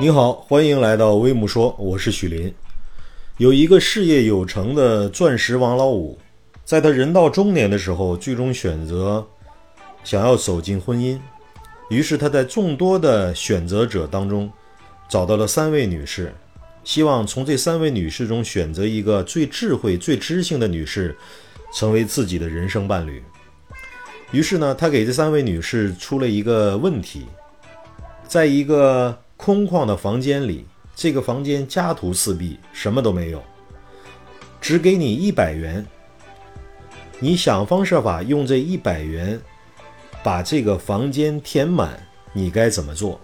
你好，欢迎来到微木说，我是许林。有一个事业有成的钻石王老五，在他人到中年的时候，最终选择想要走进婚姻。于是他在众多的选择者当中，找到了三位女士，希望从这三位女士中选择一个最智慧、最知性的女士，成为自己的人生伴侣。于是呢，他给这三位女士出了一个问题，在一个空旷的房间里，这个房间家徒四壁，什么都没有，只给你一百元，你想方设法用这一百元把这个房间填满，你该怎么做？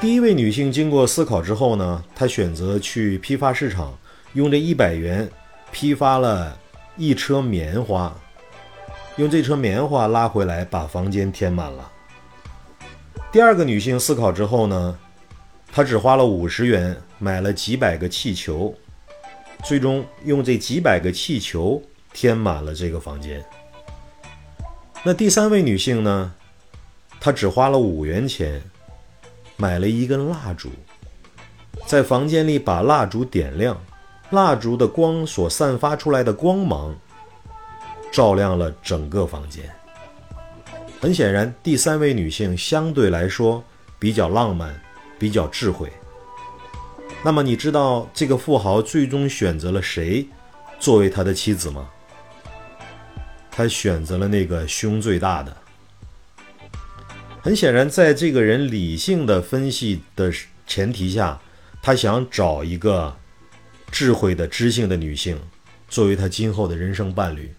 第一位女性经过思考之后呢，她选择去批发市场，用这一百元批发了一车棉花。用这车棉花拉回来，把房间填满了。第二个女性思考之后呢，她只花了五十元买了几百个气球，最终用这几百个气球填满了这个房间。那第三位女性呢，她只花了五元钱买了一根蜡烛，在房间里把蜡烛点亮，蜡烛的光所散发出来的光芒。照亮了整个房间。很显然，第三位女性相对来说比较浪漫，比较智慧。那么，你知道这个富豪最终选择了谁作为他的妻子吗？他选择了那个胸最大的。很显然，在这个人理性的分析的前提下，他想找一个智慧的、知性的女性作为他今后的人生伴侣。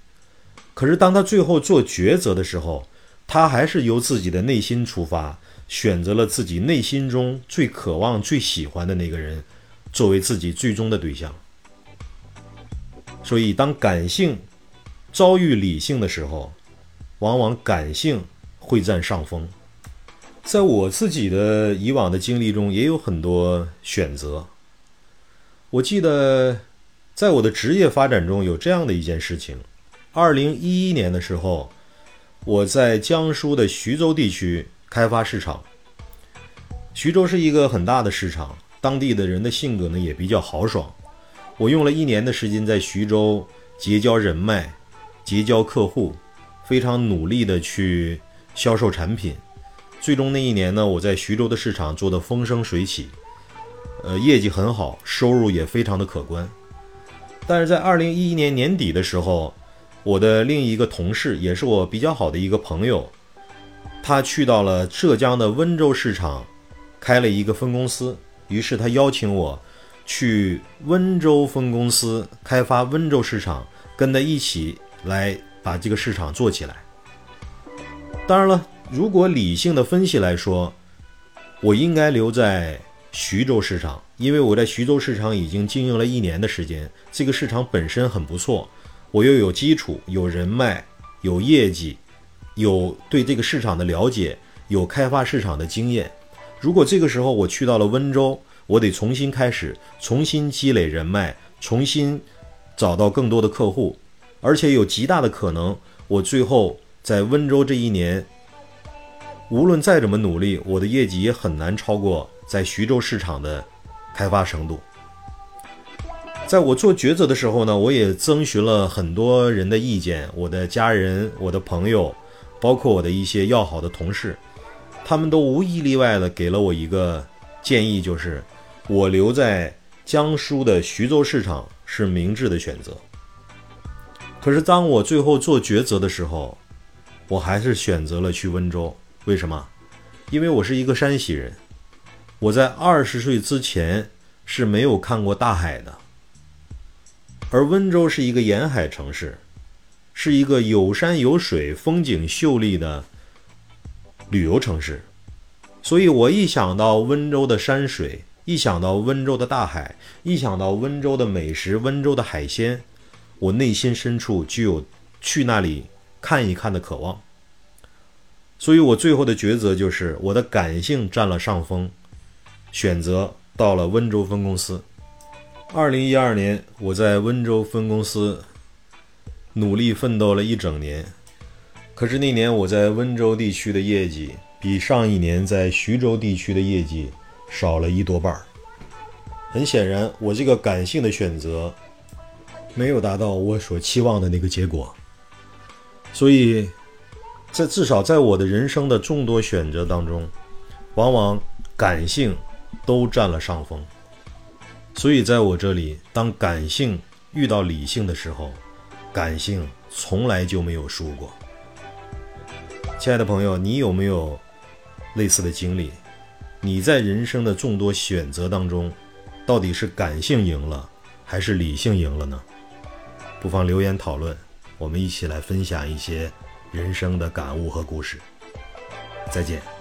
可是，当他最后做抉择的时候，他还是由自己的内心出发，选择了自己内心中最渴望、最喜欢的那个人，作为自己最终的对象。所以，当感性遭遇理性的时候，往往感性会占上风。在我自己的以往的经历中，也有很多选择。我记得，在我的职业发展中有这样的一件事情。二零一一年的时候，我在江苏的徐州地区开发市场。徐州是一个很大的市场，当地的人的性格呢也比较豪爽。我用了一年的时间在徐州结交人脉、结交客户，非常努力的去销售产品。最终那一年呢，我在徐州的市场做得风生水起，呃，业绩很好，收入也非常的可观。但是在二零一一年年底的时候，我的另一个同事，也是我比较好的一个朋友，他去到了浙江的温州市场，开了一个分公司。于是他邀请我去温州分公司开发温州市场，跟他一起来把这个市场做起来。当然了，如果理性的分析来说，我应该留在徐州市场，因为我在徐州市场已经经营了一年的时间，这个市场本身很不错。我又有基础，有人脉，有业绩，有对这个市场的了解，有开发市场的经验。如果这个时候我去到了温州，我得重新开始，重新积累人脉，重新找到更多的客户，而且有极大的可能，我最后在温州这一年，无论再怎么努力，我的业绩也很难超过在徐州市场的开发程度。在我做抉择的时候呢，我也征询了很多人的意见，我的家人、我的朋友，包括我的一些要好的同事，他们都无一例外的给了我一个建议，就是我留在江苏的徐州市场是明智的选择。可是当我最后做抉择的时候，我还是选择了去温州。为什么？因为我是一个山西人，我在二十岁之前是没有看过大海的。而温州是一个沿海城市，是一个有山有水、风景秀丽的旅游城市，所以我一想到温州的山水，一想到温州的大海，一想到温州的美食、温州的海鲜，我内心深处就有去那里看一看的渴望。所以我最后的抉择就是我的感性占了上风，选择到了温州分公司。二零一二年，我在温州分公司努力奋斗了一整年。可是那年我在温州地区的业绩比上一年在徐州地区的业绩少了一多半儿。很显然，我这个感性的选择没有达到我所期望的那个结果，所以在至少在我的人生的众多选择当中，往往感性都占了上风。所以在我这里，当感性遇到理性的时候，感性从来就没有输过。亲爱的朋友，你有没有类似的经历？你在人生的众多选择当中，到底是感性赢了，还是理性赢了呢？不妨留言讨论，我们一起来分享一些人生的感悟和故事。再见。